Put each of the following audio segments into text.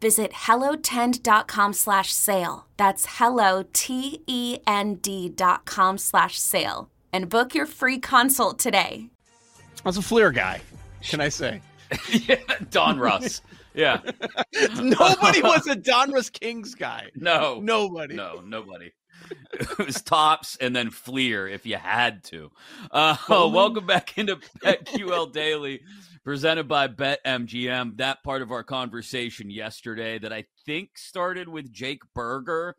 Visit hellotend.com slash sale. That's hello, T-E-N-D dot com slash sale. And book your free consult today. I was a Fleer guy, can I say? yeah, Donruss. Yeah. Nobody was a Don Donruss Kings guy. No. Nobody. No, nobody. It was Topps and then Fleer if you had to. Uh, welcome back into BetQL Daily, presented by BetMGM. That part of our conversation yesterday that I think started with Jake Burger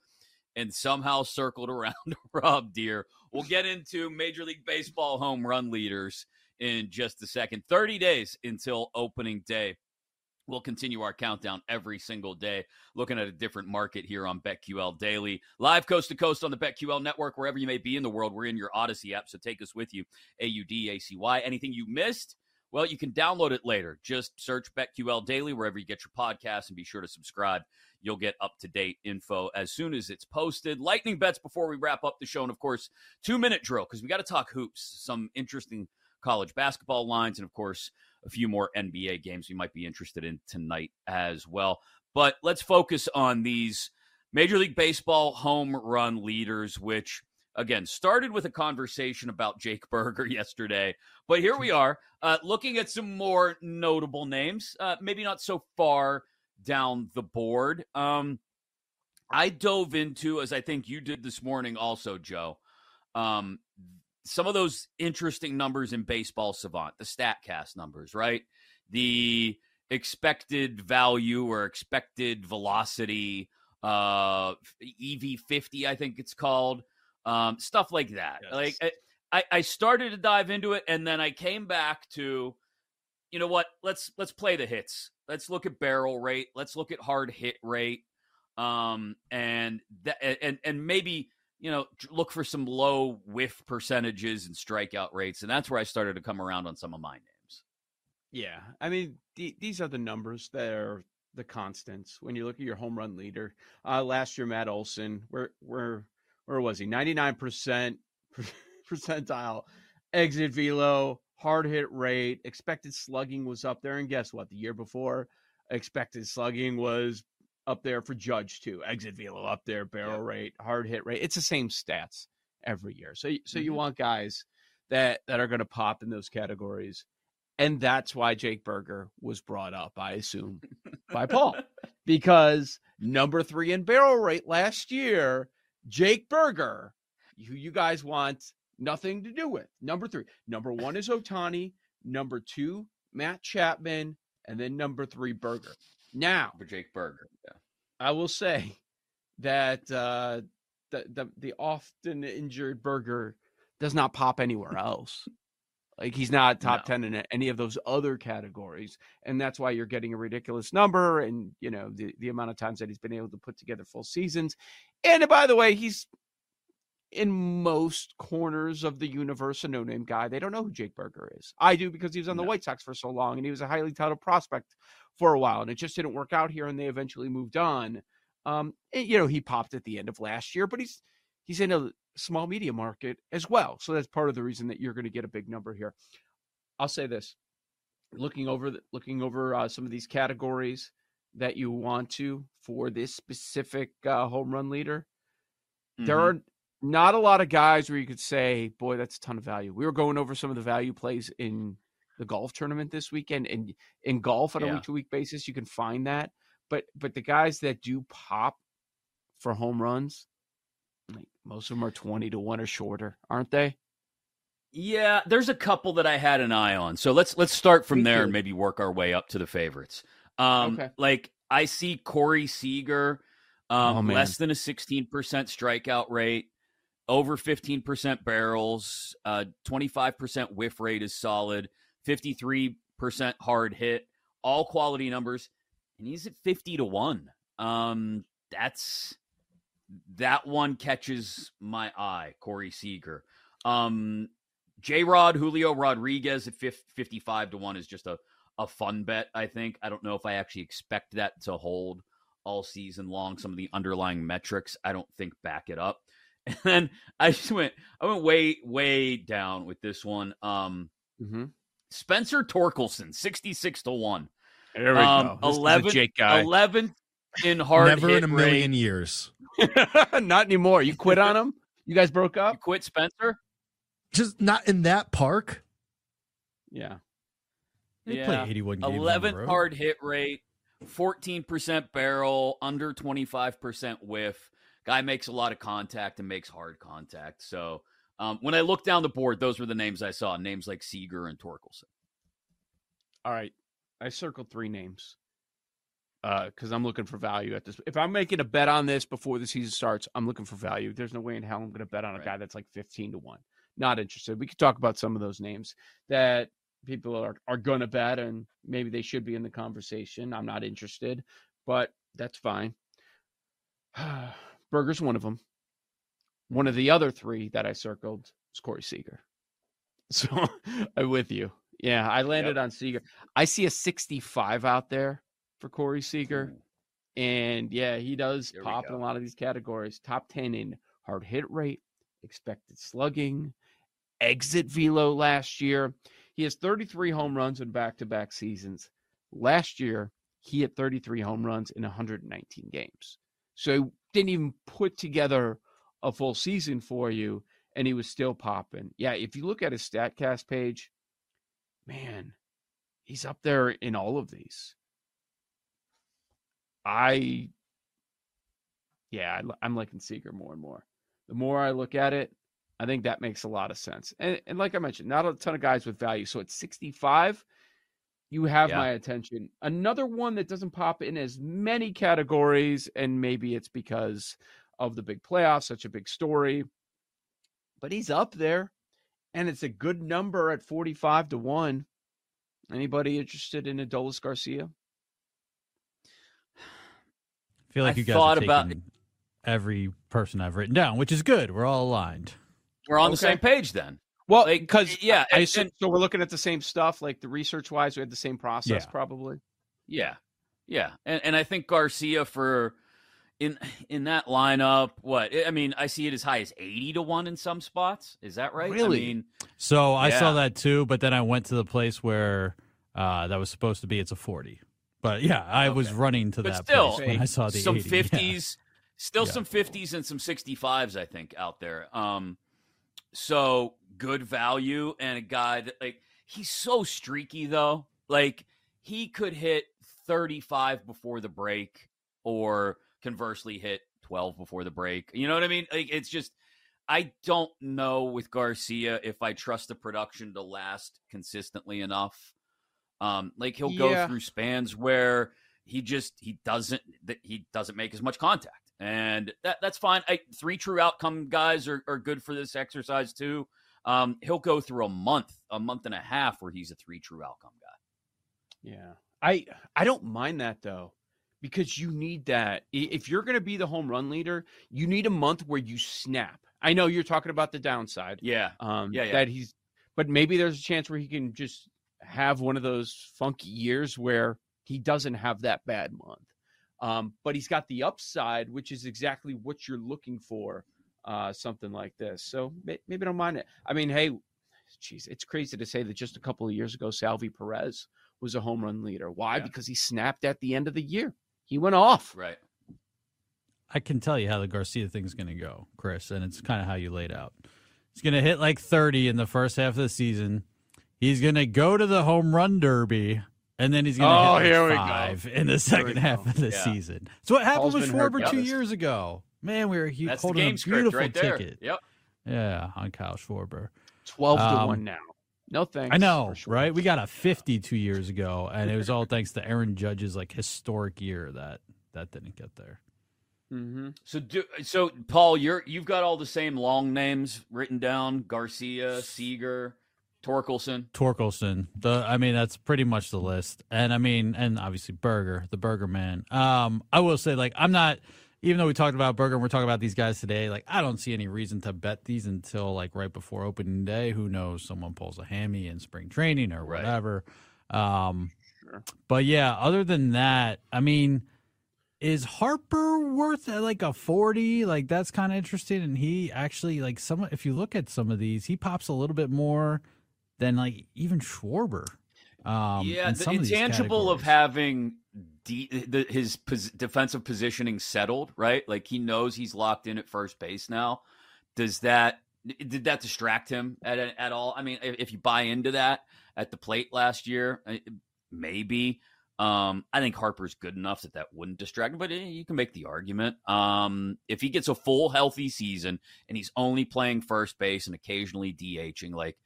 and somehow circled around Rob Deer. We'll get into Major League Baseball home run leaders in just a second. 30 days until opening day. We'll continue our countdown every single day, looking at a different market here on BetQL Daily. Live coast to coast on the BetQL network, wherever you may be in the world. We're in your Audacy app, so take us with you. A U D A C Y. Anything you missed? Well, you can download it later. Just search BetQL Daily wherever you get your podcasts and be sure to subscribe. You'll get up to date info as soon as it's posted. Lightning bets before we wrap up the show. And of course, two minute drill because we got to talk hoops. Some interesting college basketball lines, and of course, a few more NBA games we might be interested in tonight as well. But let's focus on these Major League Baseball home run leaders, which again started with a conversation about Jake Burger yesterday. But here we are uh, looking at some more notable names, uh, maybe not so far down the board. Um, I dove into, as I think you did this morning, also, Joe, um, some of those interesting numbers in baseball savant the statcast numbers right the expected value or expected velocity uh ev50 i think it's called um stuff like that yes. like I, I started to dive into it and then i came back to you know what let's let's play the hits let's look at barrel rate let's look at hard hit rate um and that and and maybe you know, look for some low whiff percentages and strikeout rates. And that's where I started to come around on some of my names. Yeah. I mean, the, these are the numbers that are the constants when you look at your home run leader. Uh, last year, Matt Olson, where, where, where was he? 99% percentile exit velo, hard hit rate, expected slugging was up there. And guess what? The year before, expected slugging was up there for Judge too. Exit velo up there, barrel yeah. rate, hard hit rate. It's the same stats every year. So so mm-hmm. you want guys that that are going to pop in those categories. And that's why Jake Burger was brought up, I assume, by Paul. Because number 3 in barrel rate last year, Jake Burger, who you guys want nothing to do with. Number 3. Number 1 is Ohtani. number 2 Matt Chapman, and then number 3 Burger. Now, for Jake Burger. yeah. I will say that uh, the, the the often injured Burger does not pop anywhere else. Like he's not top no. ten in any of those other categories, and that's why you're getting a ridiculous number. And you know the the amount of times that he's been able to put together full seasons. And by the way, he's in most corners of the universe a no-name guy. They don't know who Jake Burger is. I do because he was on the. White Sox for so long, and he was a highly touted prospect for a while, and it just didn't work out here, and they eventually moved on. Um, and, you know, he popped at the end of last year, but he's he's in a small media market as well. So that's part of the reason that you're going to get a big number here. I'll say this: looking over the, looking over uh, some of these categories that you want to for this specific uh, home run leader, mm-hmm. there are not a lot of guys where you could say, "Boy, that's a ton of value." We were going over some of the value plays in the golf tournament this weekend, and in golf on yeah. a week to week basis, you can find that. But but the guys that do pop for home runs, like most of them are twenty to one or shorter, aren't they? Yeah, there's a couple that I had an eye on. So let's let's start from Me there too. and maybe work our way up to the favorites. Um, okay. Like I see Corey Seager, um, oh, less than a 16% strikeout rate, over 15% barrels, uh, 25% whiff rate is solid, 53% hard hit, all quality numbers, and he's at 50 to 1. Um, that's that one catches my eye, Corey Seager. Um, J Rod, Julio Rodriguez at 55 to 1 is just a, a fun bet, I think. I don't know if I actually expect that to hold all season long. Some of the underlying metrics, I don't think back it up. And then I just went, I went way, way down with this one. Um, mm-hmm. Spencer Torkelson, 66 to 1. There we um, go. 11, Jake guy. 11 in hard Never in a million rate. years. Not anymore. You quit on him? You guys broke up? You quit Spencer? Just not in that park. Yeah. They yeah. play 81 games 11 hard hit rate, 14% barrel, under 25% whiff. Guy makes a lot of contact and makes hard contact. So um, when I looked down the board, those were the names I saw. Names like Seager and Torkelson. All right. I circled three names because uh, I'm looking for value at this. If I'm making a bet on this before the season starts, I'm looking for value. There's no way in hell I'm going to bet on a right. guy that's like 15 to 1 not interested. We could talk about some of those names that people are, are going to bet and maybe they should be in the conversation. I'm not interested, but that's fine. Burger's one of them. One of the other three that I circled is Corey Seager. So I'm with you. Yeah, I landed yep. on Seager. I see a 65 out there for Corey Seager. And yeah, he does Here pop in a lot of these categories. Top 10 in hard hit rate, expected slugging, exit velo last year. He has 33 home runs in back to back seasons. Last year, he had 33 home runs in 119 games. So he didn't even put together a full season for you, and he was still popping. Yeah, if you look at his StatCast page, man, he's up there in all of these. I, yeah, I'm liking Seager more and more. The more I look at it, I think that makes a lot of sense. And, and like I mentioned, not a ton of guys with value. So at 65, you have yeah. my attention. Another one that doesn't pop in as many categories, and maybe it's because of the big playoffs, such a big story, but he's up there, and it's a good number at 45 to 1. Anybody interested in Adolis Garcia? I feel like I you guys thought about every person I've written down, which is good. We're all aligned. We're on okay. the same page then. Well, because yeah, I, assume, so we're looking at the same stuff, like the research wise, we had the same process, yeah. probably. Yeah, yeah, and and I think Garcia for in in that lineup, what I mean, I see it as high as eighty to one in some spots. Is that right? Really? I mean, so I yeah. saw that too, but then I went to the place where uh, that was supposed to be. It's a forty, but yeah, I okay. was running to but that still, place when I saw the some fifties, still some fifties and some sixty fives. I think out there. Um, so good value and a guy that like he's so streaky though. Like he could hit 35 before the break or conversely hit 12 before the break. You know what I mean? Like it's just I don't know with Garcia if I trust the production to last consistently enough. Um like he'll go yeah. through spans where he just he doesn't that he doesn't make as much contact and that that's fine. I, three true outcome guys are, are good for this exercise too. Um, he'll go through a month, a month and a half where he's a three true outcome guy. Yeah, I I don't mind that though because you need that. If you're going to be the home run leader, you need a month where you snap. I know you're talking about the downside. Yeah. Um, yeah, yeah. That he's, but maybe there's a chance where he can just have one of those funky years where he doesn't have that bad month. Um, but he's got the upside, which is exactly what you're looking for uh, something like this. So may, maybe don't mind it. I mean, hey, geez, it's crazy to say that just a couple of years ago, Salvy Perez was a home run leader. Why? Yeah. Because he snapped at the end of the year. He went off. Right. I can tell you how the Garcia thing's going to go, Chris, and it's kind of how you laid out. He's going to hit like 30 in the first half of the season. He's going to go to the home run derby, and then he's going to Oh, hit here like we go. five in the second half of the Yeah. season. So what happened Paul's with hurt Schwarber two years ago? Man, we were he That's holding a beautiful right ticket. Yep. Yeah, on Kyle Schwarber. 12 to Um, 1 now. No thanks. I know, right? We got a 50 two years ago, and it was all thanks to Aaron Judge's like historic year that that didn't get there. Mm-hmm. So, do, so Paul, you're you've got all the same long names written down: Garcia, Seager, Torkelson. Torkelson. The I mean that's pretty much the list. And I mean and obviously Burger, the Burger Man. Um I will say like I'm not even though we talked about Burger and we're talking about these guys today, like I don't see any reason to bet these until like right before opening day. Who knows someone pulls a hammy in spring training or Right. whatever. Um Sure. but yeah, other than that, I mean is Harper worth uh, like a 40? Like that's kind of interesting and he actually like some if you look at some of these, he pops a little bit more than like even Schwarber. Um, yeah, the of intangible of having de- the, his pos- defensive positioning settled, right? Like he knows he's locked in at first base now. Does that did that distract him at at all? I mean, if, if you buy into that at the plate last year, eh, maybe. Um, I think Harper's good enough that that wouldn't distract him, but eh, you can make the argument. Um, if he gets a full healthy season and he's only playing first base and occasionally DHing, like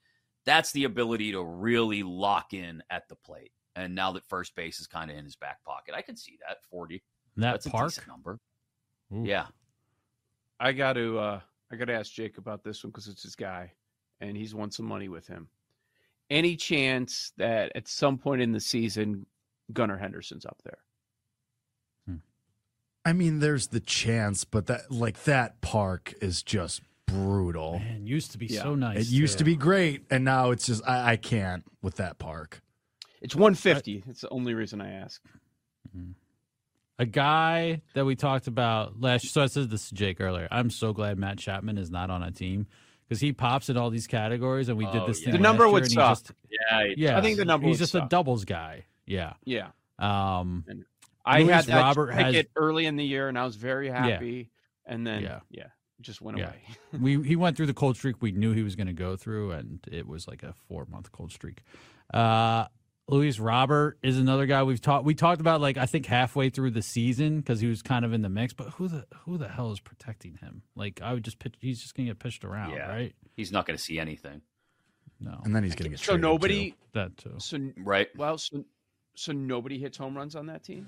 that's the ability to really lock in at the plate. And now that first base is kind of in his back pocket, I can see that 40. that That's a park. decent number. Ooh. Yeah. I got to uh I got to ask Jake about this one because it's his guy, and he's won some money with him. Any chance that at some point in the season, Gunnar Henderson's up there? I mean, there's the chance, but that like that park is just brutal. Man, used to be Yeah. so nice. It used to be great, and now it's just I, I can't with that park. It's 150. It's the only reason I ask. a guy that we talked about last. So I said this to Jake earlier. I'm so glad Matt Chapman is not on a team because he pops in all these categories, and we did Oh, this. yeah. thing The number last would year, and suck. just- Yeah. yeah, I think the number He's would just a doubles guy. Yeah. Yeah, Um. I Luis had that Robert has- it early in the year, and I was very happy. And then Yeah. yeah, it just went Yeah. away. we he went through the cold streak we knew he was going to go through, and it was like a four month cold streak. Uh, Luis Robert is another guy we've talked we talked about like I think halfway through the season because he was kind of in the mix. But who the who the hell is protecting him? Like I would just pitch. He's just going to get pitched around, Yeah. right? He's not going to see anything. No, And then he's gonna get so nobody. too. that too. So Right. well, so so nobody hits home runs on that team.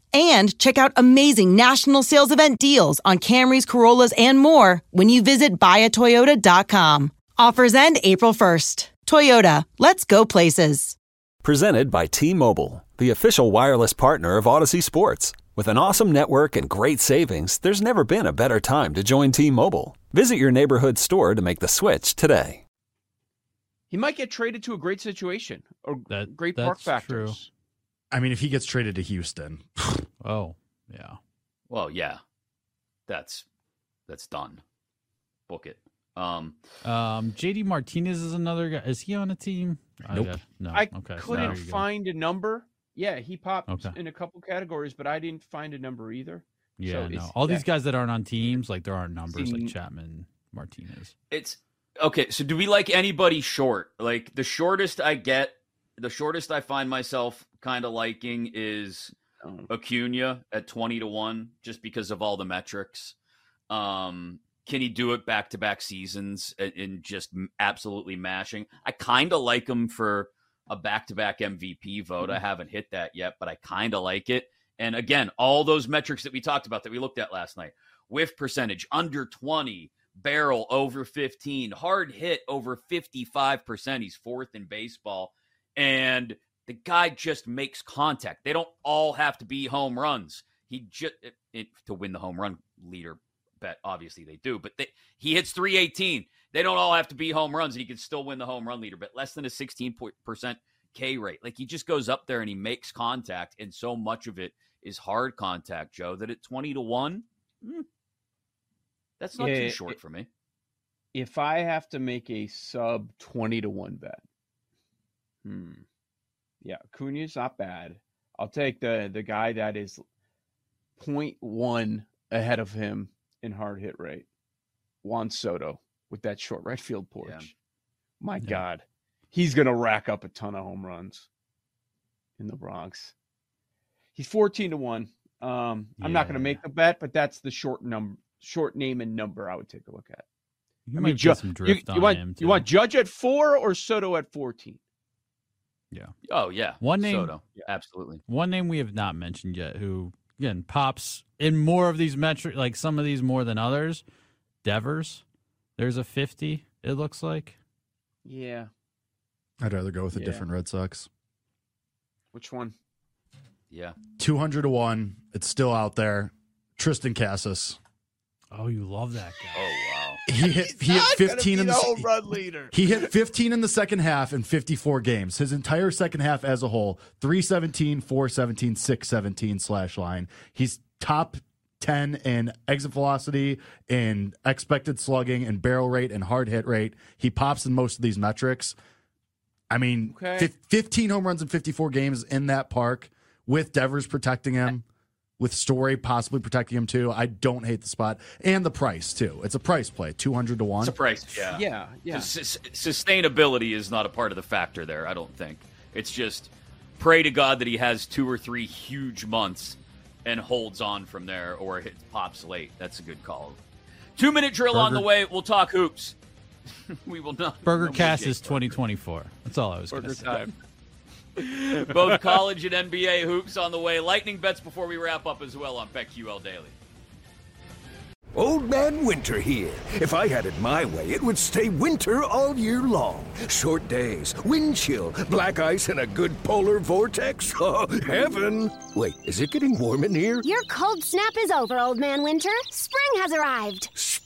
And check out amazing national sales event deals on Camrys, Corollas, and more when you visit buyatoyota.com. Offers end April 1st. Toyota, let's go places. Presented by T Mobile, the official wireless partner of Audacy Sports. With an awesome network and great savings, there's never been a better time to join T Mobile. Visit your neighborhood store to make the switch today. He might get traded to a great situation or That- great park factors. true. I mean, if he gets traded to Houston, Oh, yeah. Well, yeah, that's that's done. Book it. Um, Um, JD Martinez is another guy. Is he on a team? I Nope. got- no. I okay. so couldn't there you go. find a number. Yeah, he popped Okay. in a couple categories, but I didn't find a number either. Yeah, so no. All yeah. these guys that aren't on teams, like there aren't numbers Seen- like Chapman, Martinez. it's okay. So, do we like anybody short? Like the shortest I get, the shortest I find myself kind of liking is Um, Acuna at 20 to 1 just because of all the metrics. Um, can he do it back to back seasons and, just absolutely mashing? I kind of like him for a back to back MVP vote. I haven't hit that yet, but I kind of like it. And again, all those metrics that we talked about that we looked at last night whiff percentage under 20, barrel over 15, hard hit over 55%. He's fourth in baseball. And the guy just makes contact. They don't all have to be home runs. He just to win the home run leader bet. Obviously they do, but they, he hits 318. They don't all have to be home runs, and he can still win the home run leader. But less than a 16 percent K rate. Like he just goes up there and he makes contact, and so much of it is hard contact, Joe. That at 20 to one, hmm, that's not too it- short for me. If I have to make a sub 20 to 1 bet, hmm. Yeah, Acuna's not bad. I'll take the the guy that is 0.1 ahead of him in hard hit rate. Juan Soto with that short right field porch. Yeah. My Yeah. God. He's going to rack up a ton of home runs in the Bronx. He's 14 to 1. Um, I'm not going to make the bet, but that's the short number, short name and number I would take a look at. You I might mean, get Ju- some you, drift you on want him. you want. Judge at four or Soto at 14? Oh yeah, One name- Soto. Absolutely. One name we have not mentioned yet, who again pops in more of these metric, like some of these more than others. Devers, there's a fifty. It looks like. Yeah. I'd rather go with a Yeah. different Red Sox. Which one? Yeah. 200 to 1. It's still out there. Triston Casas. Oh, you love that guy. Oh wow. He hit he hit 15 in the se- run leader. He hit 15 in the second half in 54 games. His entire second half as a whole, 317, 417, 617 slash line. He's top 10 in exit velocity, in expected slugging, and barrel rate, and hard hit rate. He pops in most of these metrics. I mean, Okay. fif- 15 home runs in 54 games in that park with Devers protecting him, with Story possibly protecting him too. I don't hate the spot. And the price, too. It's a price play, 200 to 1. It's a price. Yeah. Yeah, yeah. Sus- sustainability is not a part of the factor there. I don't think. It's just pray to God that he has two or three huge months and holds on from there, or it pops late. That's a good call. Two minute drill on the way. We'll talk hoops. we will not. Burger Casas 2024. That's all I was going to Burger say. time. Both college and NBA hoops on the way. Lightning bets before we wrap up as well on BetQL Daily. Old Man Winter here. If I had it my way, it would stay winter all year long. Short days, wind chill, black ice, and a good polar vortex. Oh, heaven! Wait, is it getting warm in here? Your cold snap is over, Old Man Winter. Spring has arrived.